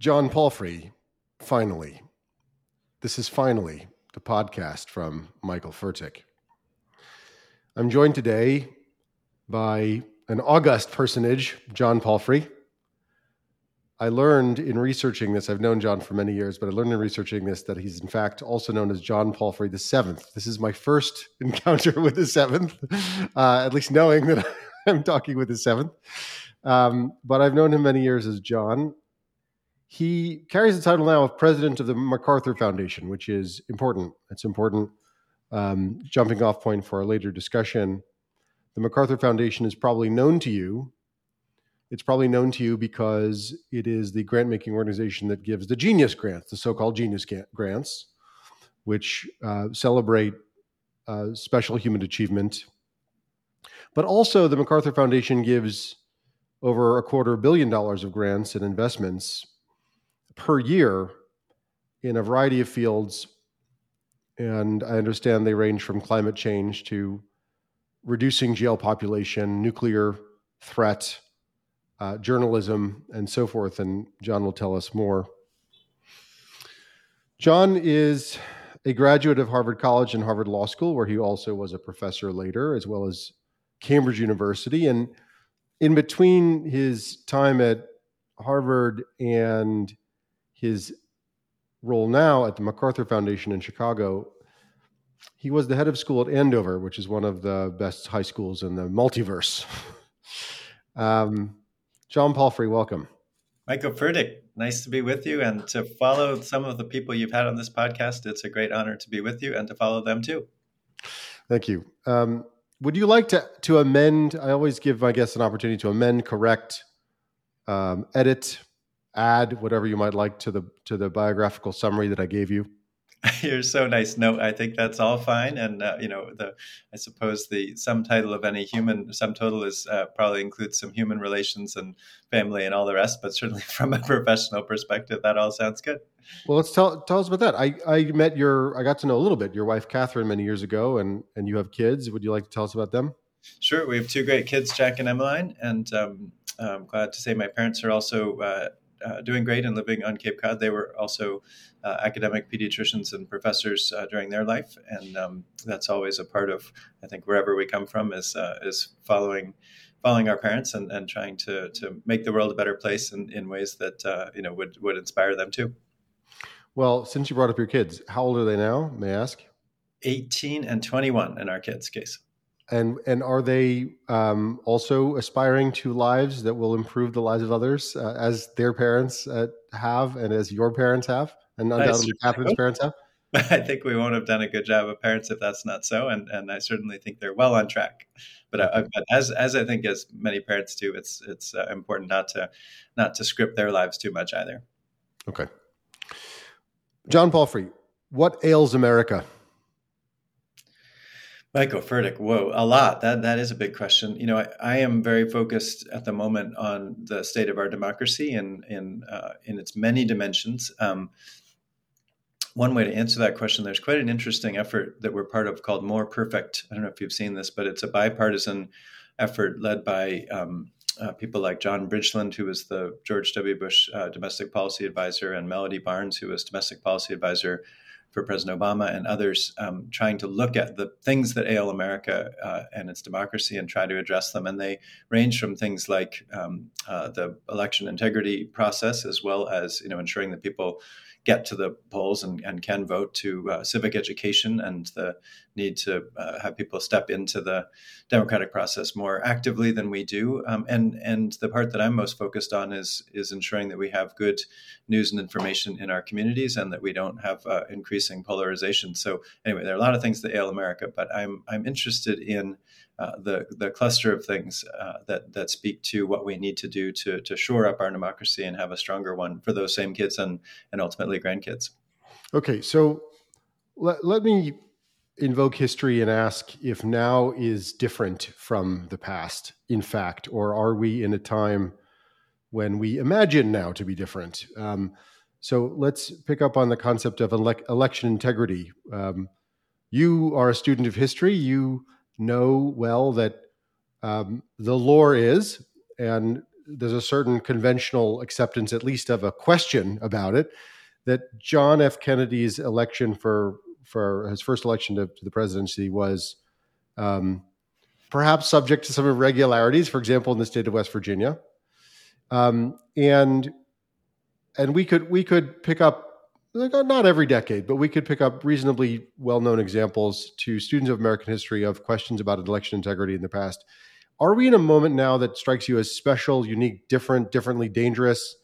John Palfrey, finally. This is finally the podcast from Michael Fertik. I'm joined today by an august personage, John Palfrey. I learned in researching this, I've known John for many years, but I learned in researching this that he's in fact also known as John Palfrey the Seventh. This is my first encounter with the Seventh, uh, at least knowing that I'm talking with the Seventh. Um, but I've known him many years as John. He carries the title now of president of the MacArthur Foundation, which is important. It's important um, jumping off point for a later discussion. The MacArthur Foundation is probably known to you. It's probably known to you because it is the grant making organization that gives the Genius Grants, the so called Genius Grants, which uh, celebrate uh, special human achievement. But also, the MacArthur Foundation gives over a quarter billion dollars of grants and investments per year in a variety of fields. And I understand they range from climate change to reducing jail population, nuclear threat, uh, journalism, and so forth. And John will tell us more. John is a graduate of Harvard College and Harvard Law School, where he also was a professor later, as well as Cambridge University. And in between his time at Harvard and his role now at the MacArthur Foundation in Chicago, he was the head of school at Andover, which is one of the best high schools in the multiverse. um, John Palfrey, welcome. Michael Fertik, nice to be with you and to follow some of the people you've had on this podcast. It's a great honor to be with you and to follow them too. Thank you. Um, would you like to to amend? I always give my guests an opportunity to amend, correct, um, edit, add whatever you might like to the to the biographical summary that I gave you? You're so nice. No, I think that's all fine. And uh, you know, the I suppose the sum title of any human sum total is uh, probably includes some human relations and family and all the rest. But certainly, from a professional perspective, that all sounds good. Well, let's tell tell us about that. I I met your I got to know a little bit your wife Catherine many years ago, and and you have kids. Would you like to tell us about them? Sure. We have two great kids, Jack and Emmeline, and um, I'm glad to say my parents are also uh, uh, doing great and living on Cape Cod. They were also uh, academic pediatricians and professors uh, during their life, and um, that's always a part of I think wherever we come from is uh, is following following our parents and, and trying to to make the world a better place in, in ways that uh, you know would would inspire them too. Well, since you brought up your kids, how old are they now? May I ask? 18 and 21 in our kids' case. And and are they um, also aspiring to lives that will improve the lives of others, uh, as their parents uh, have, and as your parents have, and undoubtedly Catherine's parents have? I think we won't have done a good job of parents if that's not so, and and I certainly think they're well on track. But, uh, but as as I think as many parents do, it's it's uh, important not to not to script their lives too much either. Okay, John Palfrey, what ails America? Michael Fertik, whoa, a lot. That that is a big question. You know, I, I, am very focused at the moment on the state of our democracy and in uh, in its many dimensions. Um, one way to answer that question, there's quite an interesting effort that we're part of called More Perfect. I don't know if you've seen this, but it's a bipartisan effort led by um, uh, people like John Bridgeland, who was the George W. Bush uh, domestic policy advisor, and Melody Barnes, who was domestic policy advisor for President Obama and others, um, trying to look at the things that ail America uh, and its democracy and try to address them. And they range from things like um, uh, the election integrity process, as well as you know ensuring that people get to the polls and, and can vote to uh, civic education and the need to uh, have people step into the democratic process more actively than we do. Um, and and the part that I'm most focused on is is ensuring that we have good news and information in our communities and that we don't have uh, increasing polarization. So anyway, there are a lot of things that ail America, but I'm I'm interested in uh, the the cluster of things uh, that that speak to what we need to do to to shore up our democracy and have a stronger one for those same kids and and ultimately grandkids. Okay, so let, let me invoke history and ask if now is different from the past, in fact, or are we in a time when we imagine now to be different? Um, so let's pick up on the concept of ele- election integrity. Um, you are a student of history. You know well that um, the lore is, and there's a certain conventional acceptance, at least of a question about it, that John F. Kennedy's election for for his first election to, to the presidency was um, perhaps subject to some irregularities, for example, in the state of West Virginia, um, and and we could we could pick up not every decade, but we could pick up reasonably well known examples to students of American history of questions about election integrity in the past. Are we in a moment now that strikes you as special, unique, different, differently dangerous?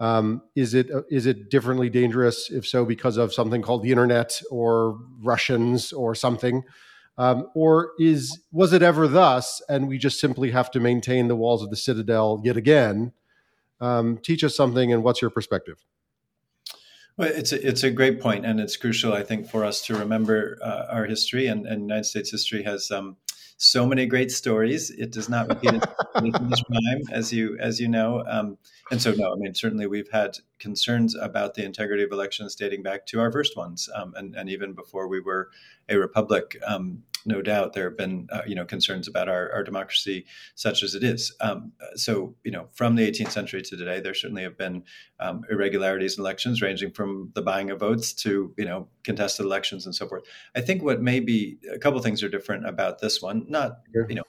Um, is it is it differently dangerous? If so, because of something called the internet or Russians or something, um, or is was it ever thus? And we just simply have to maintain the walls of the citadel yet again. Um, teach us something, and what's your perspective? Well, it's a, it's a great point, and it's crucial, I think, for us to remember uh, our history. And, and, United States history has um, so many great stories. It does not repeat its rhyme, as you as you know. Um, and so, no, I mean, certainly we've had concerns about the integrity of elections dating back to our first ones, um, and, and even before we were a republic. Um, no doubt there have been uh, you know concerns about our, our democracy such as it is. Um, so you know from the 18th century to today, there certainly have been um, irregularities in elections, ranging from the buying of votes to you know contested elections and so forth. I think what maybe a couple things are different about this one. Not you know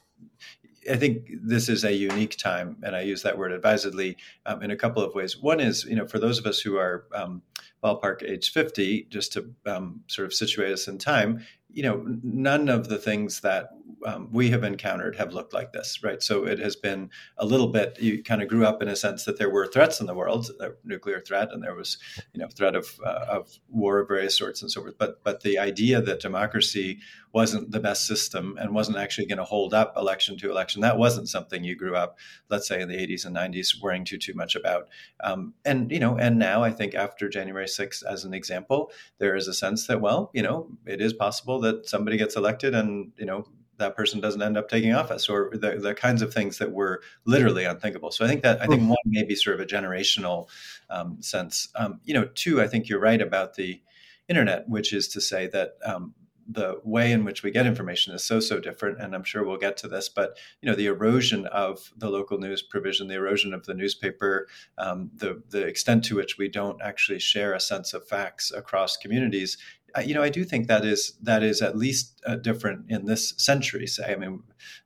I think this is a unique time, and I use that word advisedly um, in a couple of ways. One is, you know, for those of us who are um, ballpark age 50, just to um, sort of situate us in time, you know, none of the things that um, we have encountered have looked like this, right? So it has been a little bit. You kind of grew up in a sense that there were threats in the world, a nuclear threat, and there was, you know, threat of uh, of war of various sorts and so forth. But but the idea that democracy wasn't the best system and wasn't actually going to hold up election to election, that wasn't something you grew up, let's say, in the 80s and 90s, worrying too too much about. Um, and you know, and now I think after January 6th, as an example, there is a sense that well, you know, it is possible that somebody gets elected and you know that person doesn't end up taking office or the, the kinds of things that were literally unthinkable. So i think that i think one may be sort of a generational um, sense. Um, you know two i think you're right about the internet which is to say that um, the way in which we get information is so so different and i'm sure we'll get to this but you know the erosion of the local news provision the erosion of the newspaper um, the the extent to which we don't actually share a sense of facts across communities you know i do think that is that is at least uh, different in this century say i mean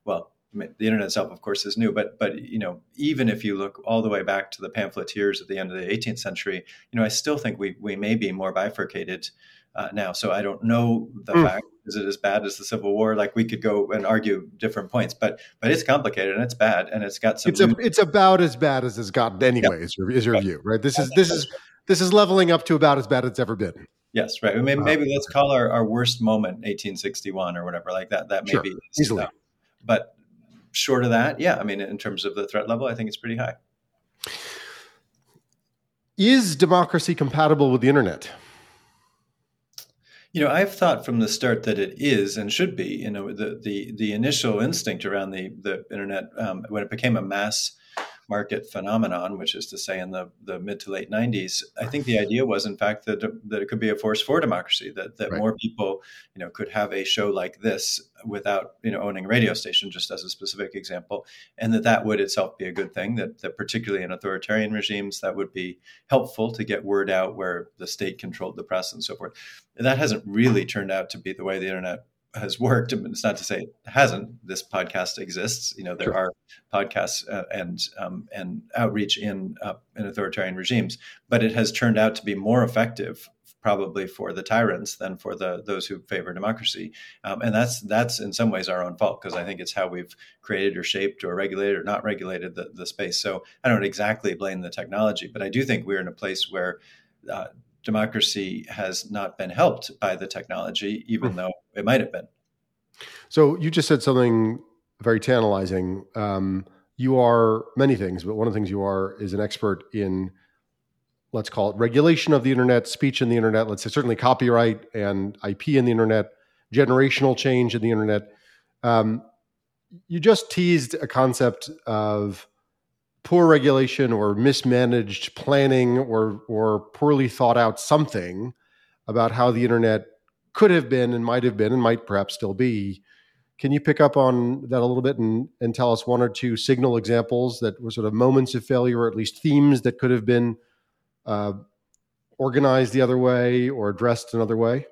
well the internet itself of course is new but but you know even if you look all the way back to the pamphleteers at the end of the 18th century you know i still think we we may be more bifurcated uh, now. So I don't know the mm. fact. Is it as bad as the Civil War? Like we could go and argue different points, but but it's complicated and it's bad and it's got some. It's, a, it's about as bad as it's gotten anyway. Yep. Is your, is your view right? This is this is this is leveling up to about as bad as it's ever been. Yes, right. Maybe, uh, maybe let's call our, our worst moment 1861 or whatever like that. That maybe sure, easily. but short of that, yeah. I mean, in terms of the threat level, I think it's pretty high. Is democracy compatible with the internet? You know, I've thought from the start that it is and should be. You know, the the the initial instinct around the the internet um, when it became a mass market phenomenon, which is to say in the, the mid to late 90s, I think the idea was, in fact, that, that it could be a force for democracy, that, that right. more people, you know, could have a show like this without, you know, owning a radio station, just as a specific example, and that that would itself be a good thing, that, that particularly in authoritarian regimes, that would be helpful to get word out where the state controlled the press and so forth. And that hasn't really turned out to be the way the internet has worked. It's not to say it hasn't. This podcast exists. You know, there sure. are podcasts uh, and um, and outreach in uh, in authoritarian regimes, but it has turned out to be more effective, probably for the tyrants than for the those who favor democracy. Um, and that's that's in some ways our own fault because I think it's how we've created or shaped or regulated or not regulated the, the space. So I don't exactly blame the technology, but I do think we're in a place where uh, democracy has not been helped by the technology, even mm. though it might have been. So you just said something very tantalizing. Um, you are many things, but one of the things you are is an expert in, let's call it regulation of the internet, speech in the internet. Let's say certainly copyright and IP in the internet, generational change in the internet. Um, you just teased a concept of poor regulation or mismanaged planning or or poorly thought out something about how the internet could have been and might have been and might perhaps still be can you pick up on that a little bit and, and tell us one or two signal examples that were sort of moments of failure, or at least themes that could have been uh, organized the other way or addressed another way?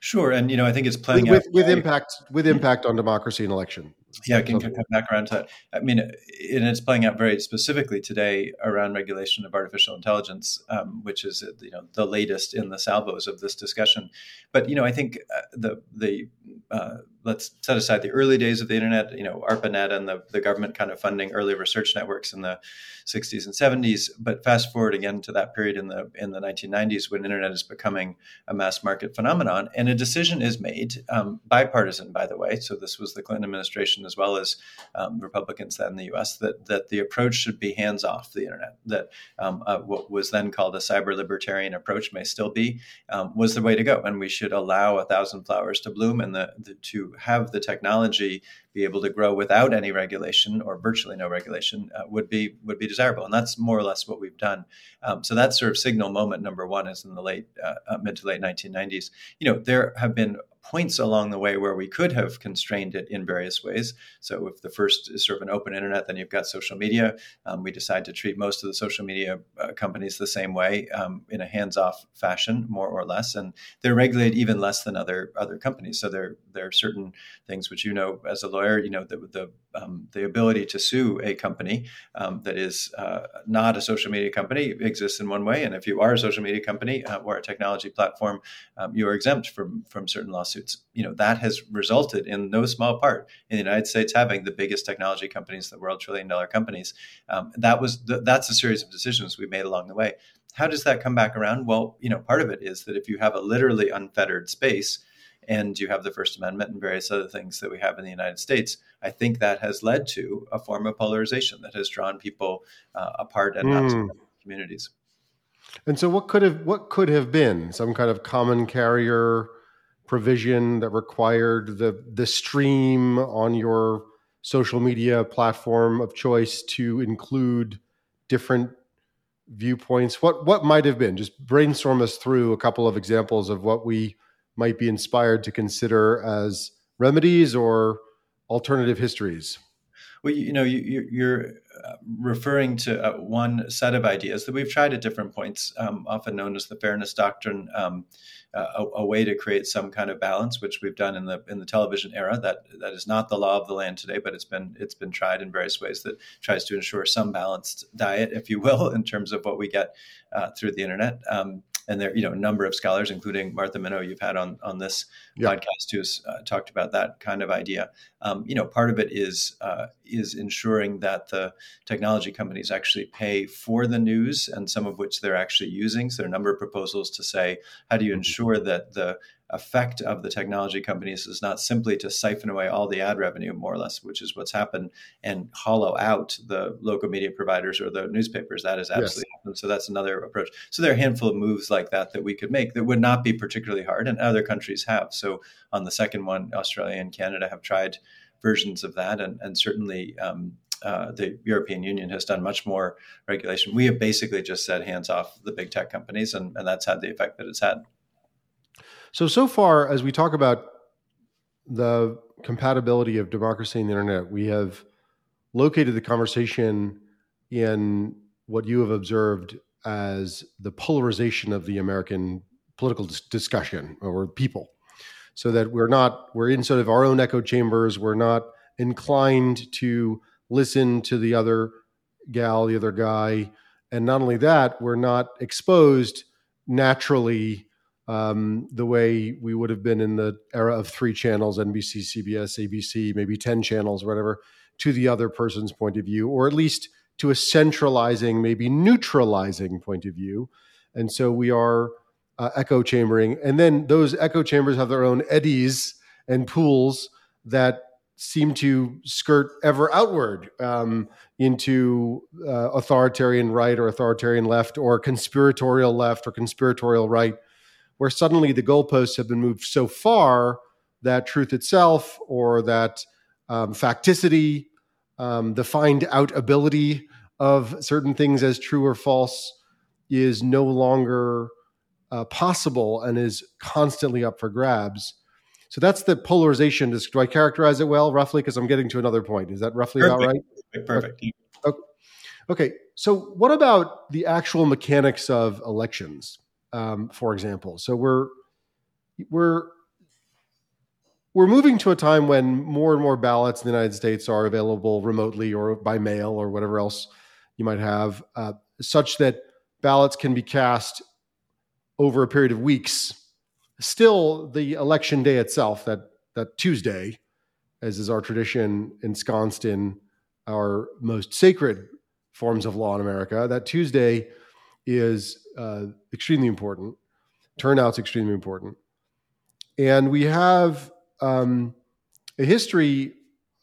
Sure, and you know I think it's playing with, out with impact with impact on democracy and election. Yeah, I can come back around to that. I mean, and it's playing out very specifically today around regulation of artificial intelligence, um, which is you know the latest in the salvos of this discussion. But you know, I think uh, the the uh, let's set aside the early days of the internet, you know, ARPANET and the, the government kind of funding early research networks in the 60s and 70s. But fast forward again to that period in the in the 1990s when internet is becoming a mass market phenomenon, and a decision is made, um, bipartisan, by the way. So this was the Clinton administration as well as um, Republicans then in the U.S. that that the approach should be hands off the internet. That um, uh, what was then called a cyber libertarian approach may still be um, was the way to go, and we should allow a thousand flowers to bloom and the, the to have the technology be able to grow without any regulation or virtually no regulation uh, would be would be desirable, and that's more or less what we've done. Um, so that sort of signal moment number one is in the late uh, uh mid to late 1990s. You know, there have been points along the way where we could have constrained it in various ways. So, if the first is sort of an open internet, then you've got social media. Um, we decide to treat most of the social media uh, companies the same way um, in a hands-off fashion, more or less, and they're regulated even less than other other companies. So there there are certain things which you know as a lawyer, you know the the, um, the ability to sue a company um, that is uh, not a social media company exists in one way, and if you are a social media company uh, or a technology platform, um, you are exempt from from certain lawsuits lawsuits. You know, that has resulted in no small part in the United States having the biggest technology companies, the world trillion dollar companies. Um, that was the, that's a series of decisions we made along the way. How does that come back around? Well, you know, part of it is that if you have a literally unfettered space, and you have the First Amendment and various other things that we have in the United States, I think that has led to a form of polarization that has drawn people uh, apart and mm. not communities. And so, what could have what could have been some kind of common carrier provision that required the the stream on your social media platform of choice to include different viewpoints? What what might have been? Just brainstorm us through a couple of examples of what we might be inspired to consider as remedies or alternative histories. Well you, know you, are uh, referring to uh, one set of ideas that we've tried at different points um, often known as the fairness doctrine um, a, a, way to create some kind of balance, which we've done in the in the television era. That that is not the law of the land today, but it's been it's been tried in various ways that tries to ensure some balanced diet, if you will, in terms of what we get uh, through the internet. Um, and there, you know, a number of scholars, including Martha Minow, you've had on on this yeah. podcast, who's uh, talked about that kind of idea. Um, you know, part of it is uh, is ensuring that the technology companies actually pay for the news, and some of which they're actually using. So there are a number of proposals to say, how do you mm-hmm. ensure that the effect of the technology companies is not simply to siphon away all the ad revenue, more or less, which is what's happened, and hollow out the local media providers or the newspapers. That is absolutely yes. happened. So that's another approach. So there are a handful of moves like that that we could make that would not be particularly hard, and other countries have. So on the second one, Australia and Canada have tried versions of that, and, and certainly um, uh, the European Union has done much more regulation. We have basically just said hands off the big tech companies, and, and that's had the effect that it's had. So, so far, as we talk about the compatibility of democracy and the internet, we have located the conversation in what you have observed as the polarization of the American political discussion or people. So that we're not, we're in sort of our own echo chambers. We're not inclined to listen to the other gal, the other guy. And not only that, we're not exposed naturally um, the way we would have been in the era of three channels NBC, CBS, ABC, maybe 10 channels, whatever, to the other person's point of view, or at least to a centralizing, maybe neutralizing point of view. And so we are uh, echo chambering. And then those echo chambers have their own eddies and pools that seem to skirt ever outward um, into uh, authoritarian right or authoritarian left or conspiratorial left or conspiratorial right where suddenly the goalposts have been moved so far that truth itself or that um, facticity, um, the find out ability of certain things as true or false is no longer uh, possible and is constantly up for grabs. So that's the polarization. Do I characterize it well, roughly? Because I'm getting to another point. Is that roughly Perfect. about right? Perfect. Okay. okay. So, what about the actual mechanics of elections, um, for example? So we're we're we're moving to a time when more and more ballots in the United States are available remotely or by mail or whatever else you might have, uh, such that ballots can be cast over a period of weeks. Still, the election day itself, that that Tuesday, as is our tradition, ensconced in our most sacred forms of law in America, that Tuesday is uh, extremely important. Turnout's extremely important, and we have um, a history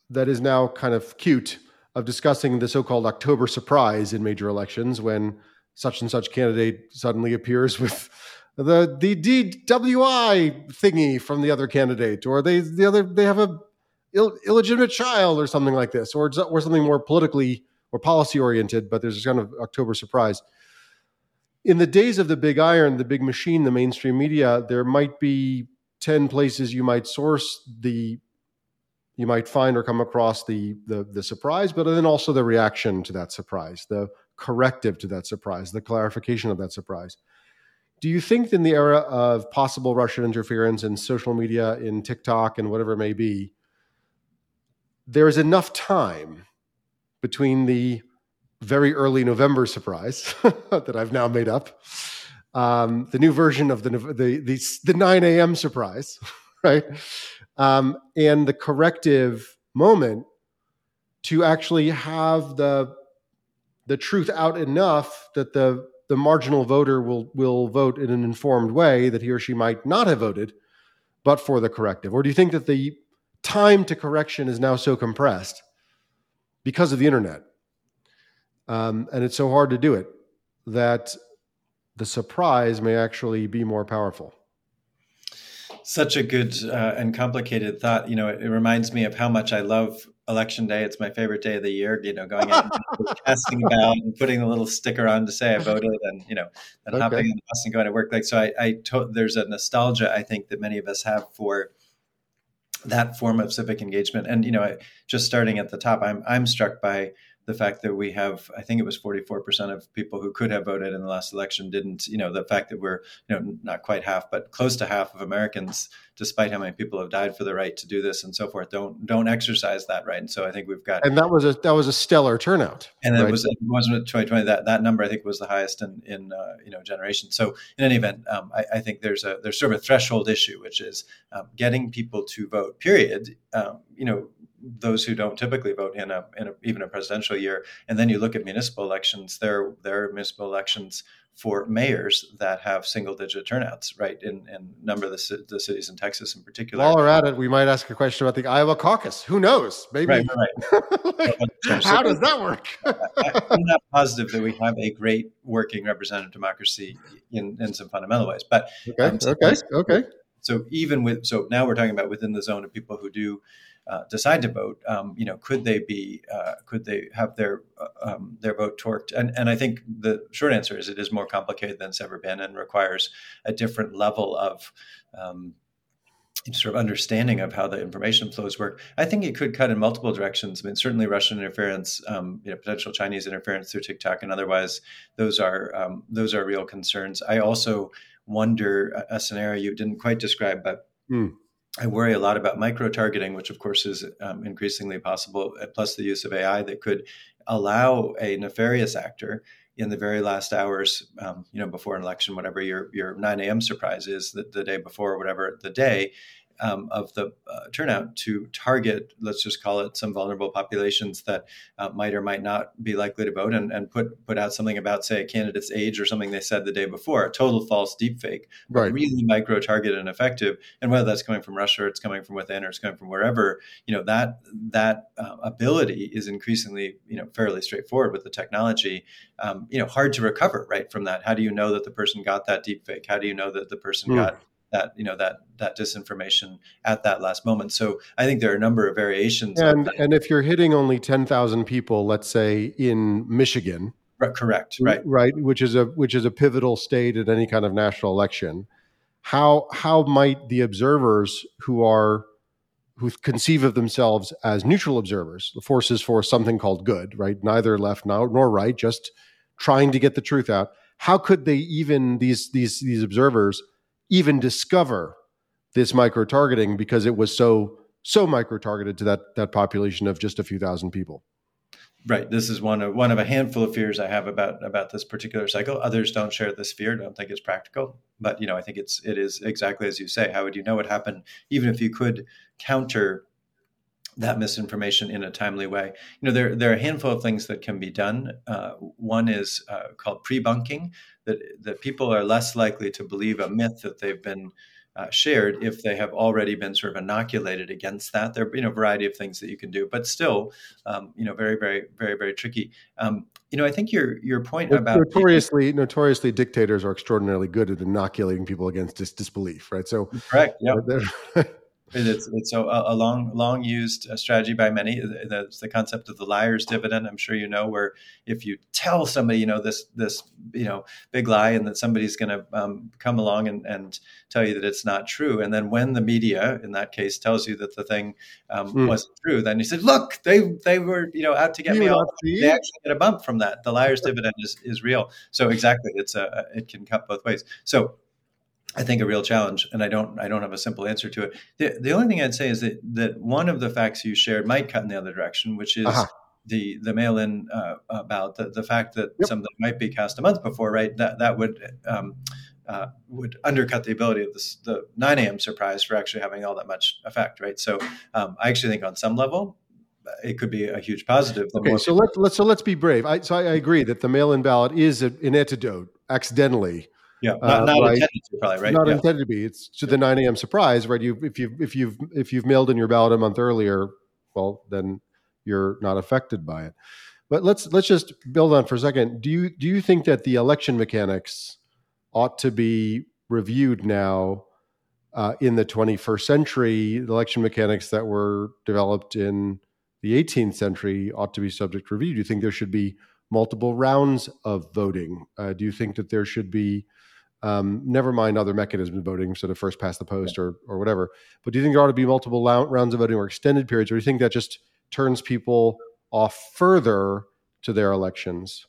that is now kind of cute of discussing the so-called October surprise in major elections when such and such candidate suddenly appears with the the DWI thingy from the other candidate, or they the other they have a Ill, illegitimate child or something like this, or or something more politically or policy oriented. But there's this kind of October surprise. In the days of the big iron, the big machine, the mainstream media, there might be ten places you might source the you might find or come across the, the the surprise, but then also the reaction to that surprise, the corrective to that surprise, the clarification of that surprise. Do you think in the era of possible Russian interference in social media, in TikTok, and whatever it may be, there is enough time between the very early November surprise that I've now made up, um, the new version of the the the, the 9 a.m. surprise, right, um, and the corrective moment to actually have the the truth out enough that the the marginal voter will will vote in an informed way that he or she might not have voted but for the corrective. Or do you think that the time to correction is now so compressed because of the internet um, and it's so hard to do it that the surprise may actually be more powerful such a good uh, and complicated thought. You know, it, it, reminds me of how much I love election day. It's my favorite day of the year. You know, going out and casting a ballot and putting a little sticker on to say I voted, and you know, and okay. hopping on the bus and going to work. Like so, I, I to- there's a nostalgia I think that many of us have for that form of civic engagement. And you know, just starting at the top, I'm I'm struck by the fact that we have, I think it was 44% of people who could have voted in the last election didn't, you know, the fact that we're, you know, not quite half, but close to half of Americans, despite how many people have died for the right to do this and so forth, don't, don't exercise that right. And so I think we've got, and that was a, that was a stellar turnout. And right? it was, it wasn't 2020, that, that number I think was the highest in, in, uh, you know, generation. So in any event, um, I, I, think there's a, there's sort of a threshold issue, which is um, getting people to vote period. Um, you know, those who don't typically vote in a, in a, even a presidential year. And then you look at municipal elections. There there are municipal elections for mayors that have single digit turnouts, right? In in number of the, the cities in Texas in particular. While we're at it, we might ask a question about the Iowa caucus. Who knows? Maybe. Right, right. like, how does that work? I, am not positive that we have a great working representative democracy in, in some fundamental ways, but okay, um, okay, okay. So even with so now we're talking about within the zone of people who do uh, decide to vote, um, you know, could they be, uh, could they have their uh, um, their vote torqued? And and I think the short answer is it is more complicated than it's ever been and requires a different level of um, sort of understanding of how the information flows work. I think it could cut in multiple directions. I mean, certainly Russian interference, um, you know, potential Chinese interference through TikTok and otherwise, those are um, those are real concerns. I also wonder a, scenario you didn't quite describe, but. Mm I worry a lot about micro targeting, which of course is um, increasingly possible, uh, plus the use of AI that could allow a nefarious actor in the very last hours, um, you know, before an election, whatever your your 9 a.m. surprise is, the, the day before, whatever the day, um, of the uh, turnout to target, let's just call it some vulnerable populations that uh, might or might not be likely to vote and, and put put out something about, say, a candidate's age or something they said the day before, a total false deepfake, right. really micro targeted and effective. And whether that's coming from Russia or it's coming from within or it's coming from wherever, you know, that that uh, ability is increasingly, you know, fairly straightforward with the technology. Um, you know, hard to recover, right, from that. How do you know that the person got that deepfake? How do you know that the person mm. got that you know that that disinformation at that last moment. So I think there are a number of variations. And and if you're hitting only ten thousand people, let's say in Michigan, right, correct, right, right, which is a which is a pivotal state at any kind of national election. how how might the observers who are who conceive of themselves as neutral observers, the forces for something called good, right? Neither left nor right, just trying to get the truth out. How could they even these these these observers even discover this micro targeting because it was so so micro targeted to that that population of just a few thousand people? Right. This is one of one of a handful of fears I have about about this particular cycle. Others don't share this fear. Don't think it's practical. But you know, I think it's it is exactly as you say. How would you know what happened, even if you could counter that misinformation in a timely way? You know, there there are a handful of things that can be done. Uh, one is uh, called pre-bunking. That that people are less likely to believe a myth that they've been uh, shared if they have already been sort of inoculated against that. There are you know a variety of things that you can do, but still, um, you know, very, very, very, very tricky. Um, you know, I think your your point about notoriously notoriously dictators are extraordinarily good at inoculating people against dis- disbelief, right? So correct, yeah. It's it's a, a long long used uh, strategy by many. It's the concept of the liar's dividend. I'm sure you know where if you tell somebody you know this this you know big lie and that somebody's going to um, come along and, and tell you that it's not true, and then when the media in that case tells you that the thing um, mm. wasn't true, then you said, look, they they were you know out to get you me off. They actually get a bump from that. The liar's dividend is is real. So exactly, it's a it can cut both ways. So I think a real challenge, and I don't I don't have a simple answer to it. The, the only thing I'd say is that that one of the facts you shared might cut in the other direction, which is uh-huh. the the mail in uh, about the, the fact that yep. something might be cast a month before, right? That that would um, uh, would undercut the ability of this, the 9 a.m. surprise for actually having all that much effect, right? So um, I actually think on some level it could be a huge positive. Okay, so let's let's so let's be brave. I, so I, I agree that the mail-in ballot is a, an antidote accidentally yeah, not, uh, right? intended to, probably right. Not yeah. intended to be. It's to the nine a.m. surprise, right? You if you if you've if you've mailed in your ballot a month earlier, well, then you're not affected by it. But let's let's just build on for a second. Do you do you think that the election mechanics ought to be reviewed now uh, in the 21st century? The election mechanics that were developed in the 18th century ought to be subject to review. Do you think there should be multiple rounds of voting? Uh, do you think that there should be um, never mind other mechanisms of voting, sort of first past the post or or whatever. But do you think there ought to be multiple rounds of voting or extended periods, or do you think that just turns people off further to their elections?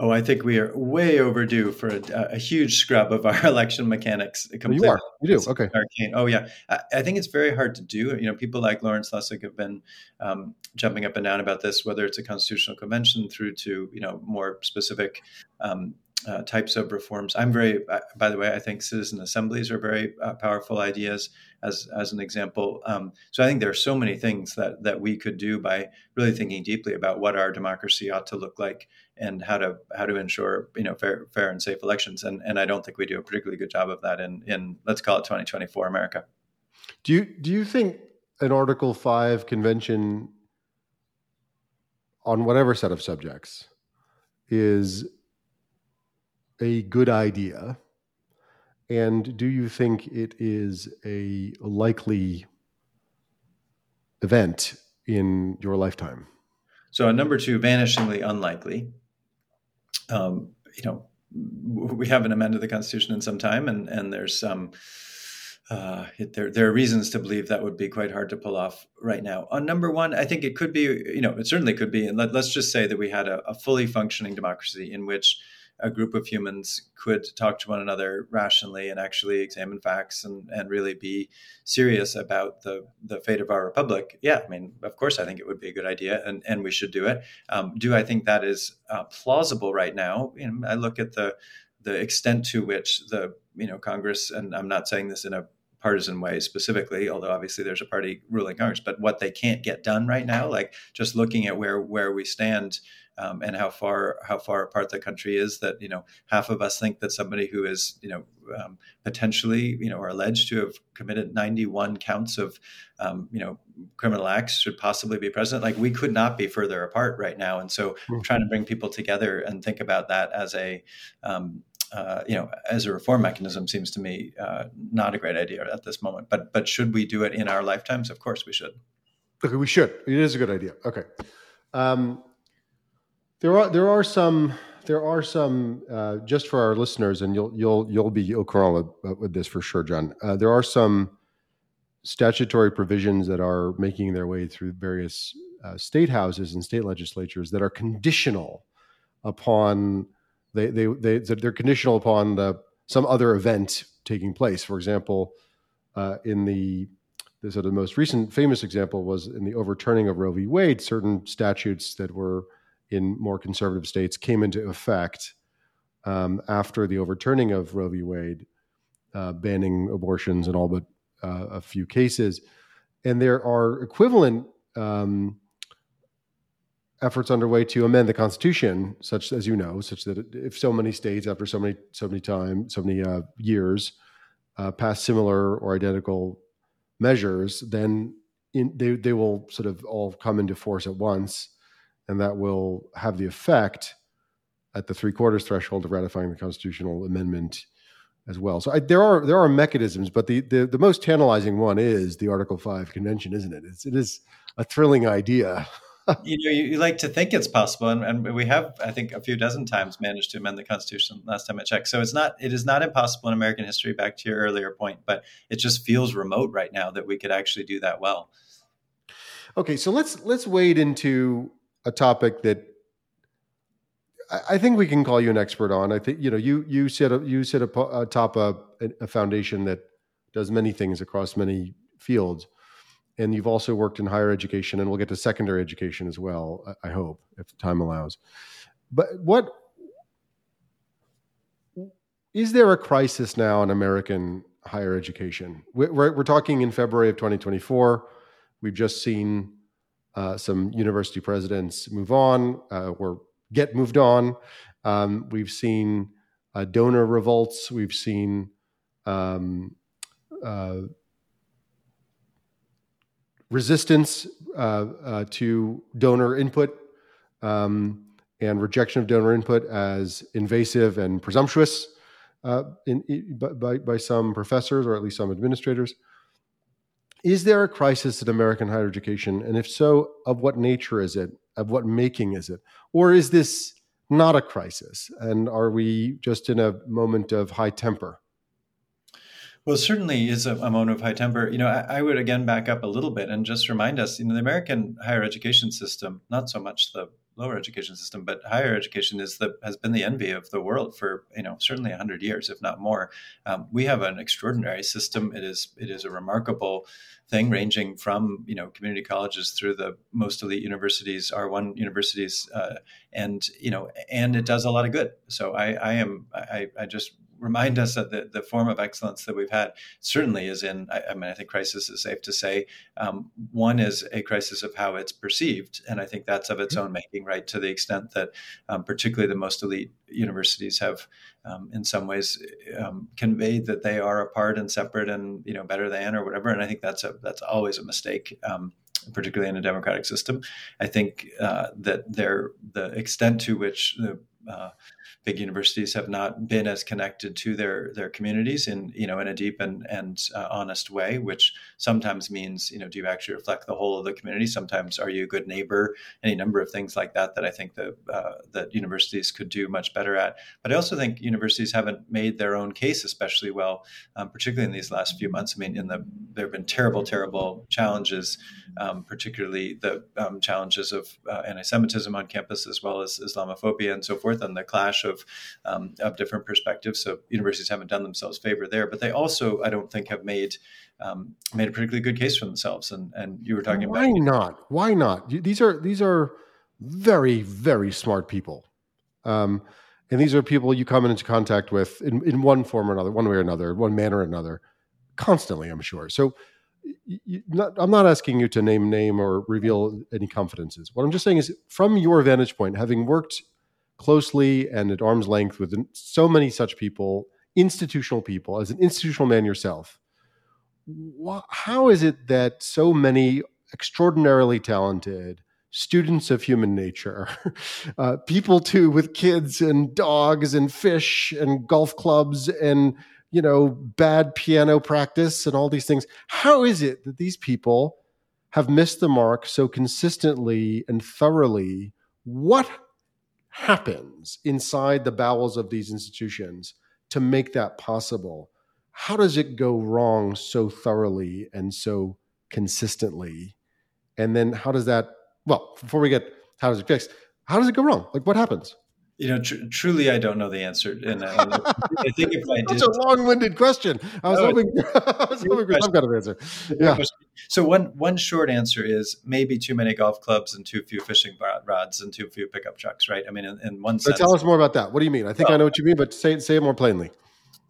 Oh, I think we are way overdue for a, a huge scrub of our election mechanics. Completely. You are. You do. Okay. Arcane. Oh, yeah. I, I, think it's very hard to do. You know, people like Lawrence Lessig have been um, jumping up and down about this, whether it's a constitutional convention through to you know more specific um, uh, types of reforms. I'm very, uh, by the way, I think citizen assemblies are very uh, powerful ideas as, as an example. Um, so I think there are so many things that, that we could do by really thinking deeply about what our democracy ought to look like and how to how to ensure you know fair, fair and safe elections. And, and I don't think we do a particularly good job of that in, in let's call it 2024 America. Do you do you think an Article Five convention on whatever set of subjects is a good idea? And do you think it is a likely event in your lifetime? So, number two, vanishingly unlikely. Um, you know, we haven't amended the Constitution in some time, and and there's some. Uh, it, there, there are reasons to believe that would be quite hard to pull off right now. On number one, I think it could be, you know, it certainly could be. And let, us just say that we had a, a fully functioning democracy in which a group of humans could talk to one another rationally and actually examine facts and, and really be serious about the, the fate of our republic, yeah, I mean, of course, I think it would be a good idea and, and we should do it. Um, do I think that is uh, plausible right now? You know, I look at the the extent to which the you know Congress, and I'm not saying this in a partisan way specifically, although obviously there's a party ruling Congress, but what they can't get done right now, like just looking at where where we stand um, and how far how far apart the country is. That you know, half of us think that somebody who is you know um, potentially you know or alleged to have committed 91 counts of um, you know criminal acts should possibly be president. Like we could not be further apart right now, and so mm-hmm. trying to bring people together and think about that as a um, uh, you know, as a reform mechanism seems to me uh, not a great idea at this moment. But but should we do it in our lifetimes? Of course, we should. Okay, we should. It is a good idea. Okay. Um, there are there are some there are some uh, just for our listeners, and you'll you'll you'll be au courant with, with this for sure, John. Uh, there are some statutory provisions that are making their way through various uh, state houses and state legislatures that are conditional upon they they they they're conditional upon the some other event taking place. For example, uh, in the the sort of most recent famous example was in the overturning of Roe v. Wade. Certain statutes that were in more conservative states came into effect um, after the overturning of Roe v. Wade, uh, banning abortions in all but uh, a few cases. And there are equivalent um, efforts underway to amend the Constitution, such as you know, such that if so many states, after so many so many time, so many uh, years, uh, pass similar or identical measures, then in, they they will sort of all come into force at once, and that will have the effect at the three quarters threshold of ratifying the constitutional amendment as well. So I, there are there are mechanisms, but the, the the most tantalizing one is the Article Five Convention, isn't it? It's, it is a thrilling idea. you know, you, you, like to think it's possible, and, and, we have, I think, a few dozen times managed to amend the Constitution. Last time I checked, so it's not, it is not impossible in American history. Back to your earlier point, but it just feels remote right now that we could actually do that well. Okay, so let's let's wade into a topic that I think we can call you an expert on. I think you know you you sit you sit atop a, a foundation that does many things across many fields and you've also worked in higher education, and we'll get to secondary education as well. I hope, if time allows. But what is there a crisis now in American higher education? We're, we're talking in February of 2024. We've just seen uh, some university presidents move on uh, or get moved on. Um, we've seen uh, donor revolts. We've seen um, uh, resistance uh, uh, to donor input um, and rejection of donor input as invasive and presumptuous in, by, by some professors or at least some administrators. Is there a crisis in American higher education? And if so, of what nature is it? Of what making is it? Or is this not a crisis? And are we just in a moment of high temper? Well, certainly is a, a moment of high temper. You know, I, I, would again back up a little bit and just remind us, you know, the American higher education system, not so much the lower education system, but higher education is the has been the envy of the world for you know certainly hundred years, if not more. Um, we have an extraordinary system. It is it is a remarkable thing, ranging from you know community colleges through the most elite universities, R one universities, uh, and you know, and it does a lot of good. So I, I am I, I just remind us that the, the form of excellence that we've had certainly is in, I, I mean, I think crisis is safe to say. Um, one is a crisis of how it's perceived. And I think that's of its mm-hmm. own making, right? To the extent that um, particularly the most elite universities have um, in some ways um, conveyed that they are apart and separate and, you know, better than or whatever. And I think that's a, that's always a mistake um, particularly in a democratic system. I think uh, that there, the extent to which the uh, big universities have not been as connected to their their communities in you know in a deep and and uh, honest way which sometimes means you know do you actually reflect the whole of the community? Sometimes are you a good neighbor? Any number of things like that that i think that uh, that universities could do much better at. But i also think universities haven't made their own case especially well um, particularly in these last few months. I mean in the there have been terrible terrible challenges um, particularly the um, challenges of uh, anti-semitism on campus as well as islamophobia and so forth and the clash of um, of different perspectives. So universities haven't done themselves favor there, but they also, I don't think, have made um, made a particularly good case for themselves. And and you were talking why about why not? Why not? These are these are very very smart people. Um, and these are people you come into contact with in, in one form or another, one way or another, one manner or another, constantly, I'm sure. So you, not, I'm not asking you to name name or reveal any confidences. What I'm just saying is, from your vantage point, having worked closely and at arm's length with so many such people, institutional people, as an institutional man yourself, how is it that so many extraordinarily talented students of human nature, uh, people too with kids and dogs and fish and golf clubs and you know bad piano practice and all these things, how is it that these people have missed the mark so consistently and thoroughly? What happens inside the bowels of these institutions to make that possible, how does it go wrong so thoroughly and so consistently? And then how does that, well, before we get how does it fix, how does it go wrong? Like what happens? You know, tr- truly, I don't know the answer, and I, I think if I did, such a long-winded question. I was no, hoping, I was hoping for some kind of answer. Yeah. So one one short answer is maybe too many golf clubs and too few fishing rods and too few pickup trucks, right? I mean, in, in one sense. tell us more about that. What do you mean? I think well, I know what you mean, but say say it more plainly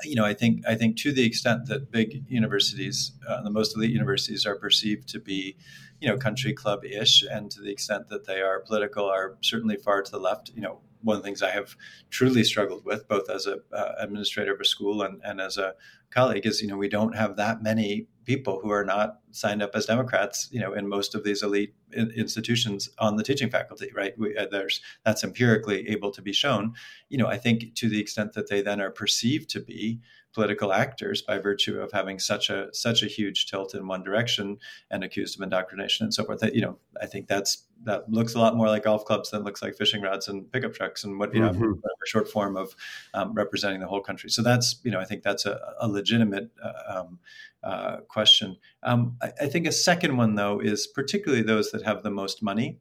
you know, I think I think to the extent that big universities, uh, the most elite universities, are perceived to be, you know, country club ish, and to the extent that they are political, are certainly far to the left. You know, one of the things I have truly struggled with, both as a uh, administrator of a school and, and as a colleague, is you know we don't have that many people who are not signed up as Democrats, you know, in most of these elite institutions on the teaching faculty, right? We, uh, there's that's empirically able to be shown. You know, I think to the extent that they then are perceived to be political actors by virtue of having such a such a huge tilt in one direction and accused of indoctrination and so forth. That, you know, I think that's that looks a lot more like golf clubs than looks like fishing rods and pickup trucks and what you know mm-hmm. short form of um, representing the whole country. So that's you know I think that's a, a legitimate uh, um, uh, question. Um, I, I, think a second one though is particularly those that have the most money.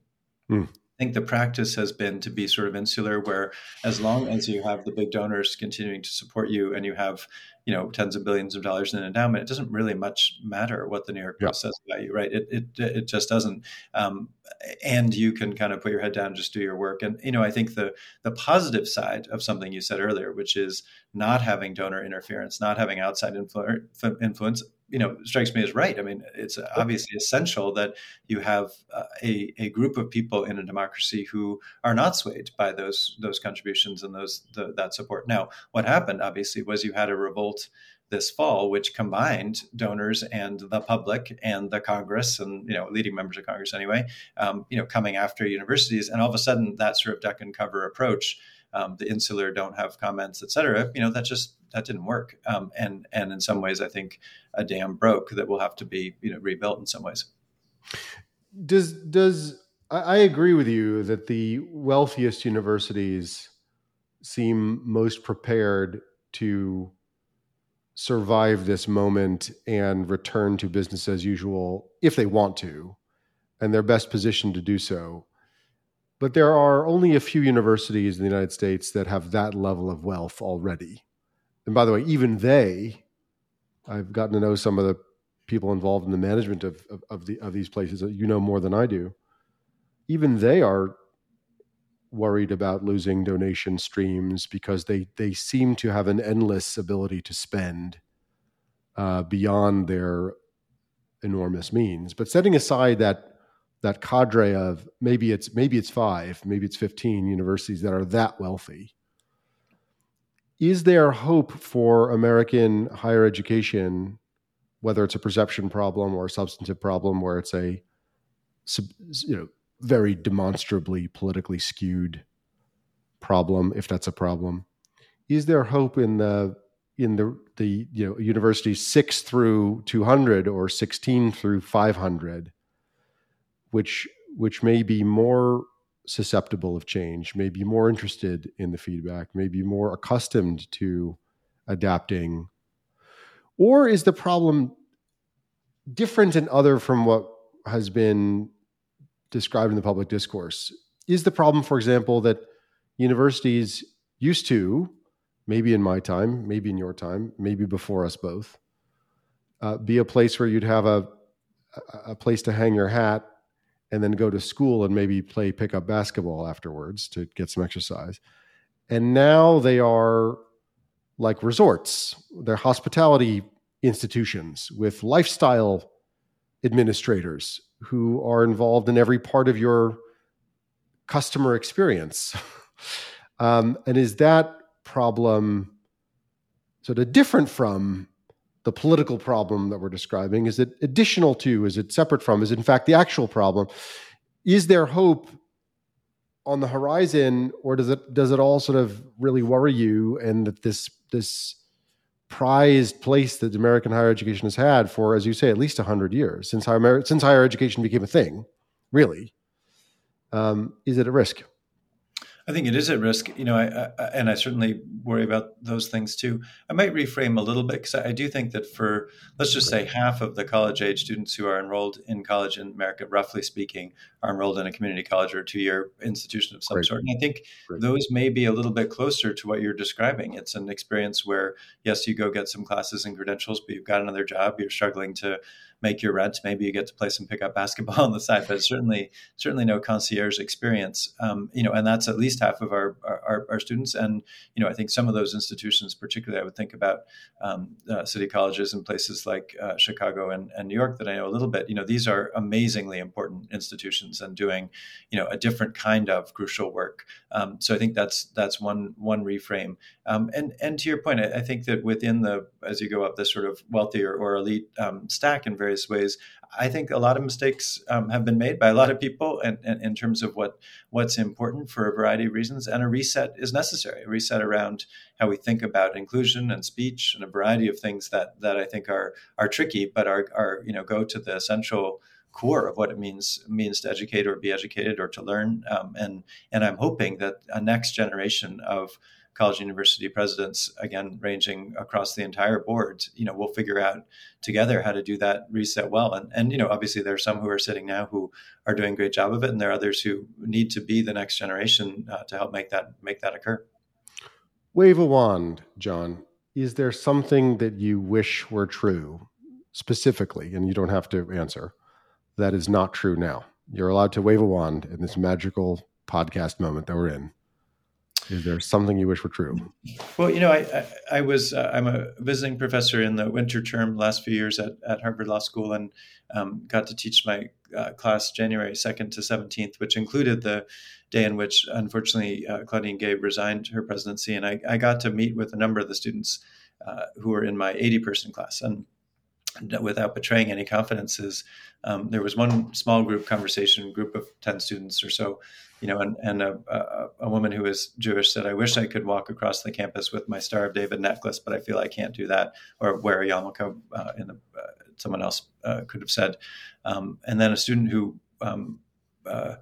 Mm. I think the practice has been to be sort of insular, where as long as you have the big donors continuing to support you and you have, you know, tens of billions of dollars in endowment, it doesn't really much matter what the New York Post yeah. says about you, right? It it it just doesn't. Um, and you can kind of put your head down and just do your work. And you know, I think the the positive side of something you said earlier, which is not having donor interference, not having outside influ- influence, you know strikes me as right. I mean, it's obviously essential that you have uh, a a group of people in a democracy who are not swayed by those those contributions and those the, that support. Now, what happened obviously was you had a revolt this fall, which combined donors and the public and the Congress and you know leading members of Congress anyway, um, you know coming after universities, and all of a sudden that sort of duck and cover approach, um, the insular don't have comments, et cetera. You know that just that didn't work. Um, and and in some ways, I think a dam broke that will have to be you know rebuilt in some ways. Does does I agree with you that the wealthiest universities seem most prepared to survive this moment and return to business as usual if they want to, and they're best positioned to do so. But there are only a few universities in the United States that have that level of wealth already and by the way, even they, I've gotten to know some of the people involved in the management of, of, of the of these places. You know more than I do. Even they are worried about losing donation streams because they they seem to have an endless ability to spend uh, beyond their enormous means. But setting aside that that cadre of maybe it's maybe it's five, maybe it's fifteen universities that are that wealthy is there hope for American higher education, whether it's a perception problem or a substantive problem, where it's a you know very demonstrably politically skewed problem, if that's a problem? Is there hope in the in the the you know universities six through two hundred or sixteen through five hundred, which which may be more susceptible of change, may be more interested in the feedback, may be more accustomed to adapting? Or is the problem different and other from what has been described in the public discourse? Is the problem, for example, that universities used to, maybe in my time, maybe in your time, maybe before us both, uh, be a place where you'd have a, a place to hang your hat and then go to school and maybe play pickup basketball afterwards to get some exercise. And now they are like resorts, they're hospitality institutions with lifestyle administrators who are involved in every part of your customer experience. um, and is that problem sort of different from the political problem that we're describing? Is it additional to? Is it separate from? Is it in fact the actual problem? Is there hope on the horizon, or does it does it all sort of really worry you? And that this this prized place that American higher education has had for, as you say, at least hundred years since higher since higher education became a thing, really, um, is it at risk? I think it is at risk, you know, I, I, and I certainly worry about those things too. I might reframe a little bit because I do think that for, let's just say, half of the college age students who are enrolled in college in America, roughly speaking, are enrolled in a community college or a two year institution of some Great. sort. And I think Great. those may be a little bit closer to what you're describing. It's an experience where, yes, you go get some classes and credentials, but you've got another job, you're struggling to make your rent. Maybe you get to play some pickup basketball on the side, but certainly certainly no concierge experience. Um, you know, and that's at least half of our, our, our students. And you know, I think some of those institutions, particularly, I would think about um, uh, city colleges in places like uh, Chicago and, and New York that I know a little bit. You know, these are amazingly important institutions and doing you know a different kind of crucial work. Um, so I think that's that's one one reframe. Um, and and to your point, I, I, think that within the as you go up this sort of wealthier or elite um, stack in various ways, I think a lot of mistakes um, have been made by a lot of people, and, in terms of what what's important for a variety of reasons. And a reset is necessary. A reset around how we think about inclusion and speech and a variety of things that that I think are are tricky, but are are you know go to the essential core of what it means means to educate or be educated or to learn. Um, and and I'm hoping that a next generation of college university presidents, again, ranging across the entire board, you know, we'll figure out together how to do that reset well. And, and, you know, obviously there are some who are sitting now who are doing a great job of it. And there are others who need to be the next generation uh, to help make that, make that occur. Wave a wand, John. Is there something that you wish were true specifically, and you don't have to answer, that is not true now? You're allowed to wave a wand in this magical podcast moment that we're in. Is there something you wish were true? Well, you know, I, I, I was uh, I'm a visiting professor in the winter term last few years at, at Harvard Law School, and um, got to teach my uh, class January second to seventeenth, which included the day in which, unfortunately, uh, Claudine Gay resigned her presidency, and I, I, got to meet with a number of the students uh, who were in my eighty person class, and without betraying any confidences, um, there was one small group conversation, group of ten students or so you know, and, and a, a, a, woman who is Jewish said, I wish I could walk across the campus with my Star of David necklace, but I feel I can't do that, or wear a yarmulke. Uh, in the, uh, someone else uh, could have said. Um, and then a student who um, uh,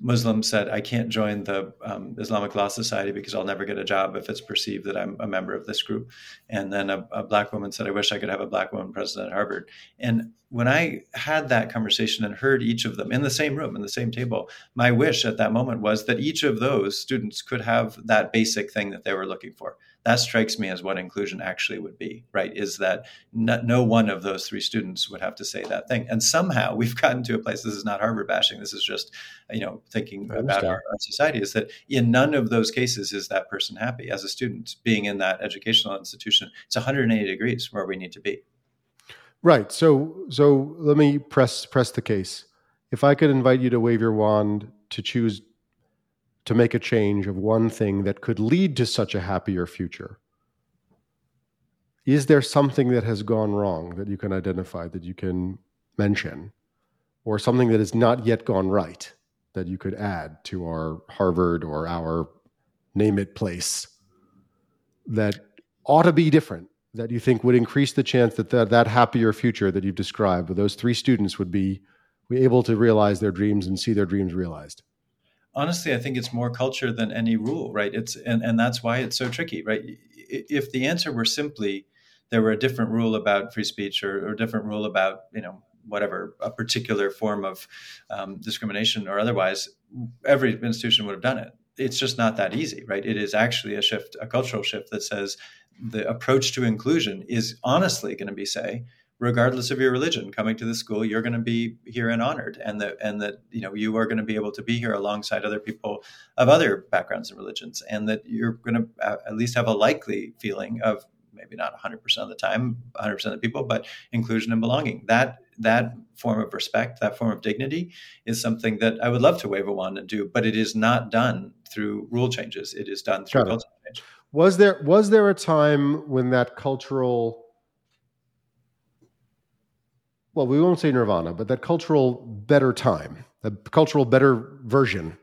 Muslim said, I can't join the um, Islamic Law Society because I'll never get a job if it's perceived that I'm a member of this group. And then a, a, black woman said, I wish I could have a black woman president at Harvard. And when I had that conversation and heard each of them in the same room, in the same table, my wish at that moment was that each of those students could have that basic thing that they were looking for. That strikes me as what inclusion actually would be right is that no, no, one of those three students would have to say that thing. And somehow we've gotten to a place this is not harvard bashing this is just you know thinking about our, our, society is that in none of those cases is that person happy. As a student being in that educational institution it's 180 degrees where we need to be right. So so let me press press the case. If i could invite you to wave your wand to choose to make a change of one thing that could lead to such a happier future? Is there something that has gone wrong that you can identify, that you can mention, or something that has not yet gone right that you could add to our Harvard or our name it place that ought to be different, that you think would increase the chance that that, that happier future that you've described with those three students would be able to realize their dreams and see their dreams realized? honestly, I think it's more culture than any rule, right? It's and, and that's why it's so tricky, right? If the answer were simply there were a different rule about free speech or, or a different rule about you know whatever a particular form of um, discrimination or otherwise, every institution would have done it. It's just not that easy, right? It is actually a shift, a cultural shift that says the approach to inclusion is honestly going to be say regardless of your religion coming to the school you're going to be here and honored and that and that you know you are going to be able to be here alongside other people of other backgrounds and religions and that you're going to uh, at least have a likely feeling of maybe not 100% of the time 100% of the people but inclusion and belonging. That that form of respect that form of dignity is something that i would love to wave a wand and do but it is not done through rule changes. It is done through culture change was there was there a time when that cultural well, we won't say nirvana, but that cultural better time, the cultural better version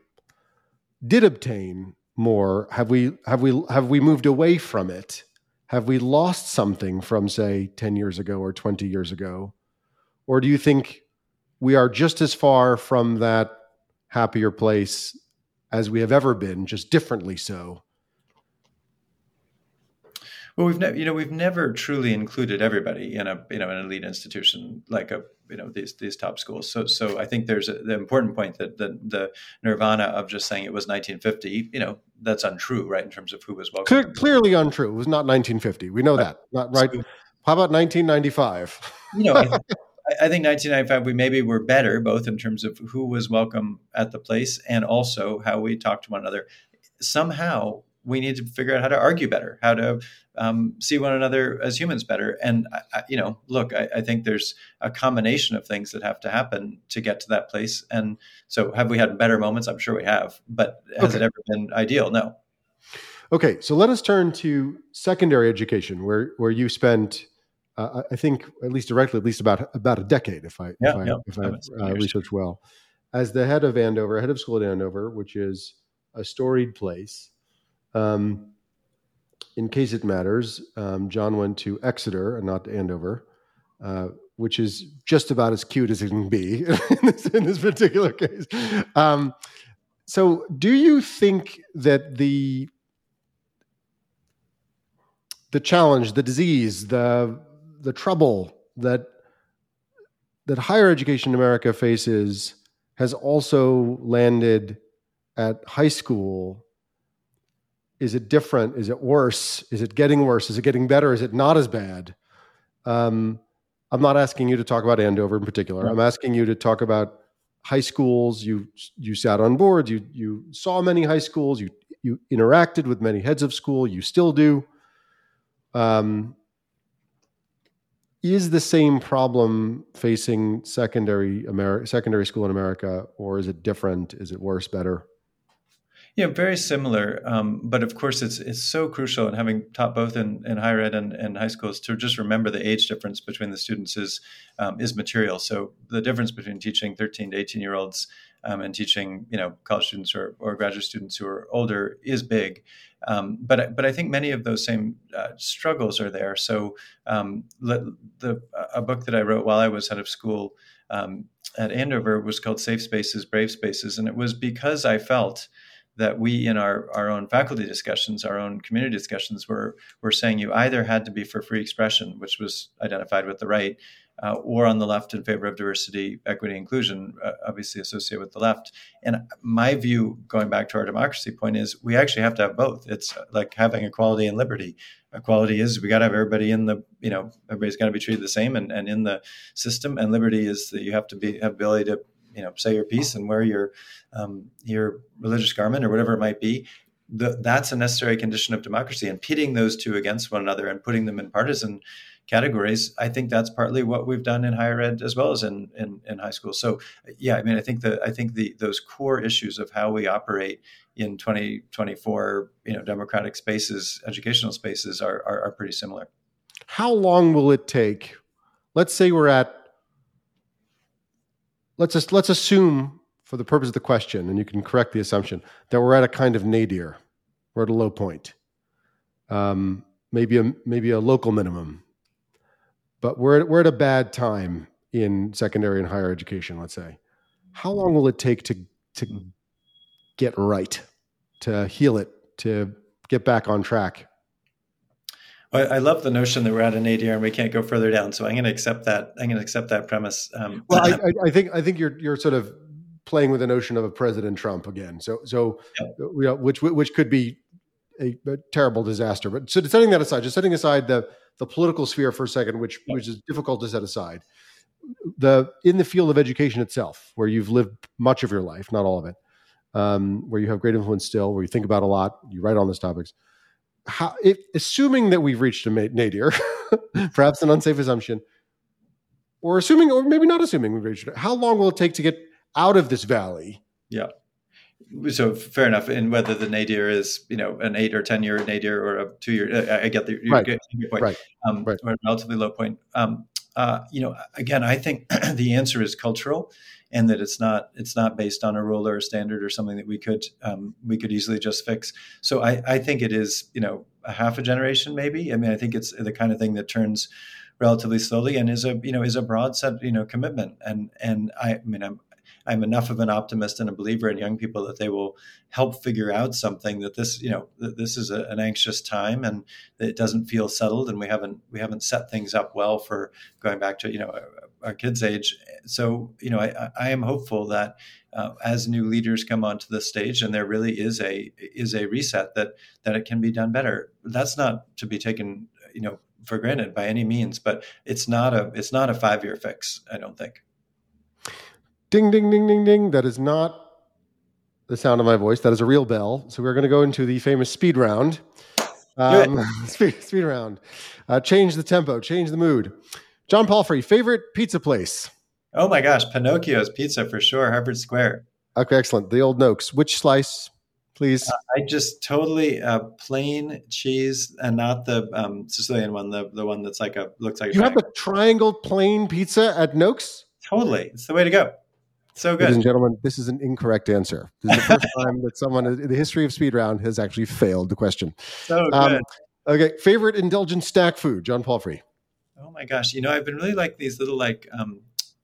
did obtain more. Have we have we have we moved away from it? Have we lost something from say 10 years ago or 20 years ago? Or do you think we are just as far from that happier place as we have ever been, just differently so. Well, we've never, you know, we've never truly included everybody in a, you know, an elite institution like a, you know, these these top schools. So, so I think there's a, the important point that the, the nirvana of just saying it was 1950, you know, that's untrue, right? In terms of who was welcome. Clear, clearly untrue. It was not 1950. We know right. that. Not right. So, How about 1995? You know, I, I think 1995 we maybe were better both in terms of who was welcome at the place and also how we talked to one another. Somehow we need to figure out how to argue better, how to um, see one another as humans better. And I, you know, look, I, I, think there's a combination of things that have to happen to get to that place. And so, have we had better moments? I'm sure we have, but has okay. it ever been ideal? No. Okay, so let us turn to secondary education, where where you spent, uh, I think, at least directly, at least about about a decade, if I yeah, if I, yeah, if I uh, research well, as the head of Andover, head of school at Andover, which is a storied place. Um, in case it matters, um, John went to Exeter and not to Andover, uh, which is just about as cute as it can be in, this, in this, particular case. Um, so, do you think that the the challenge, the disease, the the trouble that that higher education in America faces has also landed at high school is it different? Is it worse? Is it getting worse? Is it getting better? Is it not as bad? Um, I'm not asking you to talk about Andover in particular. I'm asking you to talk about high schools. You you sat on boards. You you saw many high schools. You you interacted with many heads of school. You still do. Um, is the same problem facing secondary America, secondary school in America, or is it different? Is it worse, better? Yeah, very similar. Um, but of course, it's it's so crucial, and having taught both in, in higher ed and, and high schools, to just remember the age difference between the students is um, is material. So the difference between teaching 13 to 18 year olds um, and teaching you know college students or, or graduate students who are older is big. Um, but but I think many of those same uh, struggles are there. So um, the, a book that I wrote while I was head of school um, at Andover was called Safe Spaces, Brave Spaces, and it was because I felt that we in our, our own faculty discussions, our own community discussions, were, were saying you either had to be for free expression, which was identified with the right, uh, or on the left in favor of diversity, equity, inclusion, uh, obviously associated with the left. And my view, going back to our democracy point, is we actually have to have both. It's like having equality and liberty. Equality is we got to have everybody in the, you know, everybody's got to be treated the same and, and in the system. And liberty is that you have to be have ability to you know say your piece and wear your um, your religious garment or whatever it might be the, that's a necessary condition of democracy. And pitting those two against one another and putting them in partisan categories i think that's partly what we've done in higher ed as well as in, in, in high school. So yeah i mean i think that i think the those core issues of how we operate in 2024 you know democratic spaces educational spaces are, are, are pretty similar. How long will it take? Let's say we're at let's just let's assume for the purpose of the question, and you can correct the assumption that we're at a kind of nadir, we're at a low point, um, maybe a maybe a local minimum, but we're at, we're at a bad time in secondary and higher education. Let's say, how long will it take to to get right, to heal it, to get back on track? I love the notion that we're at an nadir and we can't go further down. So I'm going to accept that. I'm going to accept that premise. Um, well, I, I, think I think you're you're sort of playing with the notion of a President Trump again. So so yeah. which which could be a, a, terrible disaster. But so setting that aside, just setting aside the the political sphere for a second, which yeah. which is difficult to set aside. The in the field of education itself, where you've lived much of your life, not all of it, um, where you have great influence still, where you think about a lot, you write on those topics how, if, assuming that we've reached a nadir, perhaps an unsafe assumption, or assuming, or maybe not assuming we've reached it, how long will it take to get out of this valley? Yeah. So fair enough. And whether the nadir is, you know, an eight or 10 year nadir or a two year, I, I get the right. your point, right. Um, right. or a relatively low point. Um, uh, you know, again, I think the answer is cultural and that it's not it's not based on a rule or a standard or something that we could um, we could easily just fix. So I, I think it is you know a half a generation maybe. I mean I think it's the kind of thing that turns relatively slowly and is a you know is a broad set you know commitment and and I, I mean I'm I'm enough of an optimist and a believer in young people that they will help figure out something that this, you know, this is a, an anxious time and it doesn't feel settled, and we haven't we haven't set things up well for going back to you know our kids' age. So you know, I, I am hopeful that uh, as new leaders come onto the stage, and there really is a is a reset that that it can be done better. That's not to be taken, you know, for granted by any means, but it's not a it's not a five year fix. I don't think. Ding ding ding ding ding. That is not the sound of my voice. That is a real bell. So we're going to go into the famous speed round. Um, speed, speed round. Uh, change the tempo. Change the mood. John Palfrey, favorite pizza place. Oh my gosh, Pinocchio's Pizza for sure, Harvard Square. Okay, excellent. The Old Noch's. Which slice, please? Uh, I just totally uh, plain cheese and not the um, Sicilian one, the the one that's like a looks like. you have a triangle plain pizza at Noch's. Totally, it's the way to go. So good, ladies and gentlemen. This is an incorrect answer. This is the first time that someone in the history of speed round has actually failed the question. So um, good. Um, okay, favorite indulgent snack food, John Palfrey. Oh my gosh, you know I've been really like these little like um,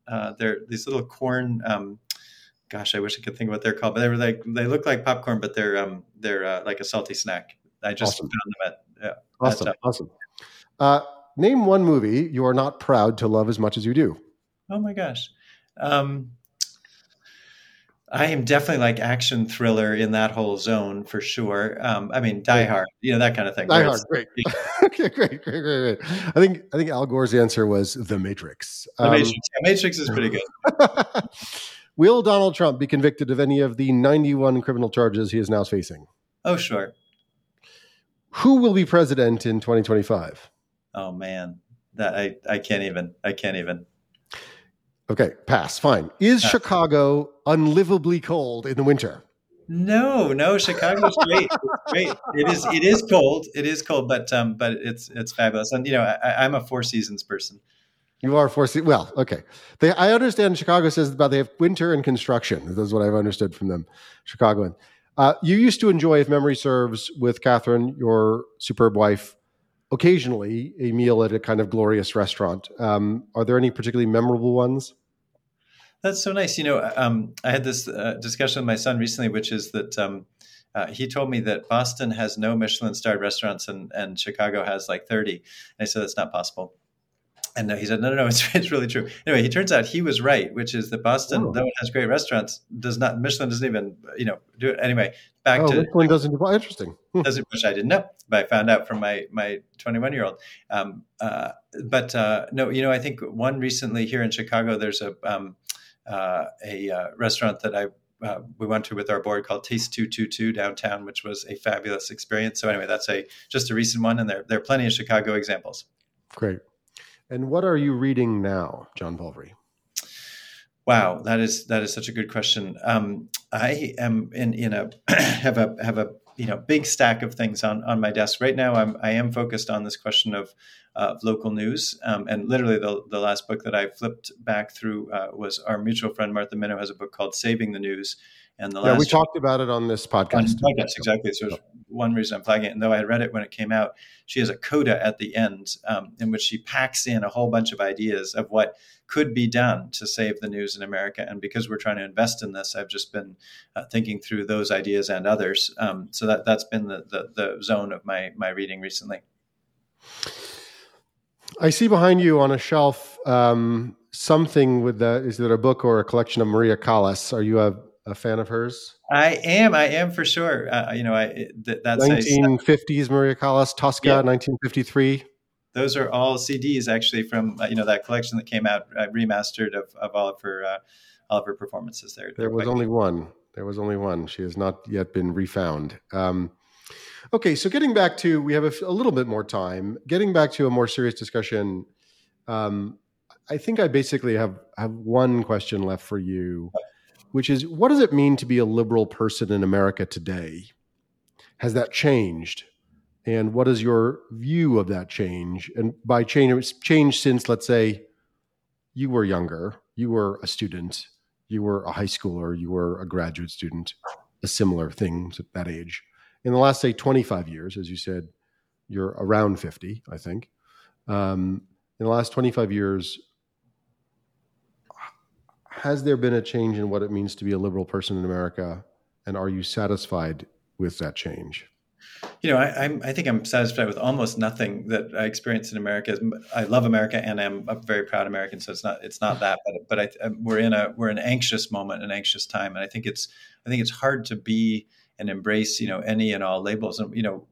uh, they're these little corn. Um, gosh, I wish I could think what they're called, but they were like they look like popcorn, but they're um, they're uh, like a salty snack. I just awesome. found them at yeah. Awesome, at, uh, awesome. Uh, name one movie you are not proud to love as much as you do. Oh my gosh. Um, I am definitely like action thriller in that whole zone for sure. Um, I mean, Die Hard, you know that kind of thing. Die Hard, great. okay, great, great, great, great. I think I think Al Gore's answer was The Matrix. The um, Matrix, yeah, Matrix is pretty good. Will Donald Trump be convicted of any of the 91 criminal charges he is now facing? Oh, sure. Who will be president in 2025? Oh man, that I I can't even. I can't even. Okay, pass. Fine. Is Chicago unlivably cold in the winter? No, no, Chicago's great. It's great. It is. It is cold. It is cold, but um, but it's it's fabulous. And you know, I, am a four seasons person. You are four seasons. Well, okay. They, I understand. Chicago says about they have winter and construction. That's what I've understood from them, Chicagoan. Uh, you used to enjoy, if memory serves, with Catherine, your superb wife, occasionally a meal at a kind of glorious restaurant. Um, are there any particularly memorable ones? That's so nice. You know, um, I had this uh, discussion with my son recently, which is that um, uh, he told me that Boston has no Michelin starred restaurants and, and Chicago has like 30. And I said, that's not possible. And he said, no, no, no, it's, it's really true. Anyway, he turns out he was right, which is that Boston, oh. though it has great restaurants, does not, Michelin doesn't even, you know, do it. Anyway, back oh, to. Michelin doesn't well, interesting. Doesn't, which I didn't know, but I found out from my, my 21 year old. Um, uh, but uh, no, you know, I think one recently here in Chicago, there's a, um, uh, a uh, restaurant that I uh, we went to with our board called Taste Two Two Two downtown, which was a fabulous experience. So anyway, that's a just a recent one, and there there are plenty of Chicago examples. Great. And what are you reading now, John Palfrey? Wow, that is that is such a good question. Um, I am in in a have a have a you know big stack of things on on my desk right now. I'm I am focused on this question of uh, local news, um, and literally the the last book that I flipped back through uh, was our mutual friend Martha Minow has a book called Saving the News, and the yeah, we talked about it on this podcast. On podcast exactly. So one reason I'm flagging it. And though I had read it when it came out, she has a coda at the end um, in which she packs in a whole bunch of ideas of what could be done to save the news in America. And because we're trying to invest in this, I've just been uh, thinking through those ideas and others. Um, so that that's been the, the, the zone of my my reading recently. I see behind you on a shelf um, something with that. Is it a book or a collection of Maria Callas? Are you a a fan of hers? I am. I am for sure. Uh, you know, I th- that's 1950s Maria Callas, Tosca, yeah. 1953. Those are all CDs actually from uh, you know that collection that came out uh, remastered of, of all of her uh, all of her performances. There, there was only one. There was only one. She has not yet been refound. Um, okay, so getting back to we have a, a, little bit more time. Getting back to a more serious discussion. Um, I think I basically have have one question left for you which is what does it mean to be a liberal person in America today? Has that changed? And what is your view of that change? And by change, change since, let's say, you were younger, you were a student, you were a high schooler, you were a graduate student, a similar thing at that age. In the last, say, 25 years, as you said, you're around 50, I think. Um, in the last 25 years, has there been a change in what it means to be a liberal person in America? And are you satisfied with that change? You know, I, I think I'm satisfied with almost nothing that I experience in America. I love America, and I'm a very proud American. So it's not it's not that, but but I, we're in a we're an anxious moment, an anxious time, and I think it's I think it's hard to be and embrace you know any and all labels. And you know,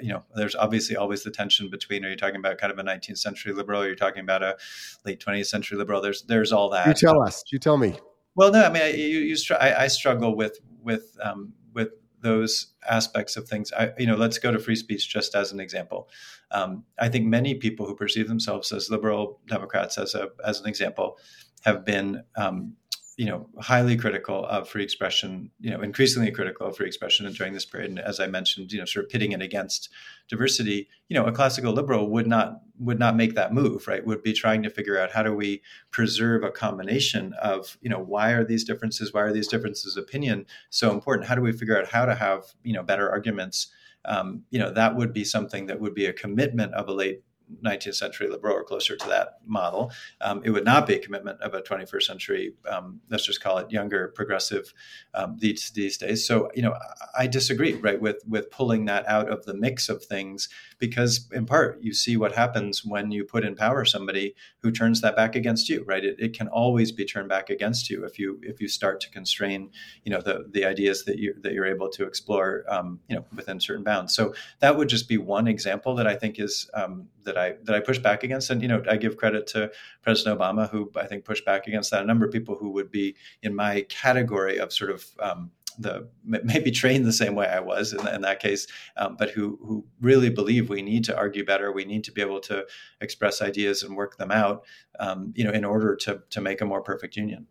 you know, there's obviously always the tension between are you talking about kind of a 19th century liberal, or you're talking about a late 20th century liberal. There's there's all that. You tell us. You tell me. Well, no, I mean, I, you, you I, I, struggle with with um, with those aspects of things. I, you know, let's go to free speech just as an example. Um, I think many people who perceive themselves as liberal Democrats, as a as an example, have been um, you know, highly critical of free expression, you know, increasingly critical of free expression during this period. And as I mentioned, you know, sort of pitting it against diversity, you know, a classical liberal would not would not make that move, right? Would be trying to figure out how do we preserve a combination of, you know, why are these differences, why are these differences opinion so important? How do we figure out how to have, you know, better arguments? Um, you know, that would be something that would be a commitment of a late 19th century liberal or closer to that model. Um, it would not be a commitment of a 21st century, um, let's just call it younger progressive um, these, these days. So, you know, I disagree, right, with, with pulling that out of the mix of things because, in part, you see what happens when you put in power somebody who turns that back against you, right? It, it can always be turned back against you if you if you start to constrain, you know, the the ideas that you that you're able to explore, um, you know, within certain bounds. So that would just be one example that I think is um, that I that I push back against. And you know, I give credit to President Obama, who I think pushed back against that. A number of people who would be in my category of sort of um, the maybe trained the same way I was in, in that case, um, but who who really believe we need to argue better, we need to be able to express ideas and work them out, um, you know, in order to to make a more perfect union.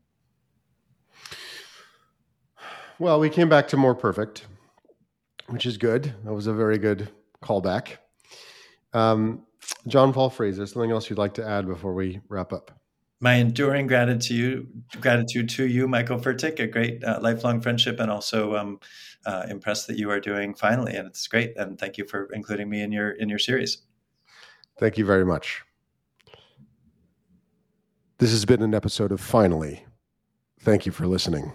Well, we came back to more perfect, which is good. That was a very good callback. Um, John Palfrey, something else you'd like to add before we wrap up? My enduring gratitude, gratitude to you, Michael Fertik, a great uh, lifelong friendship, and also um, uh, impressed that you are doing finally, and it's great. And thank you for including me in your in your series. Thank you very much. This has been an episode of Finally. Thank you for listening.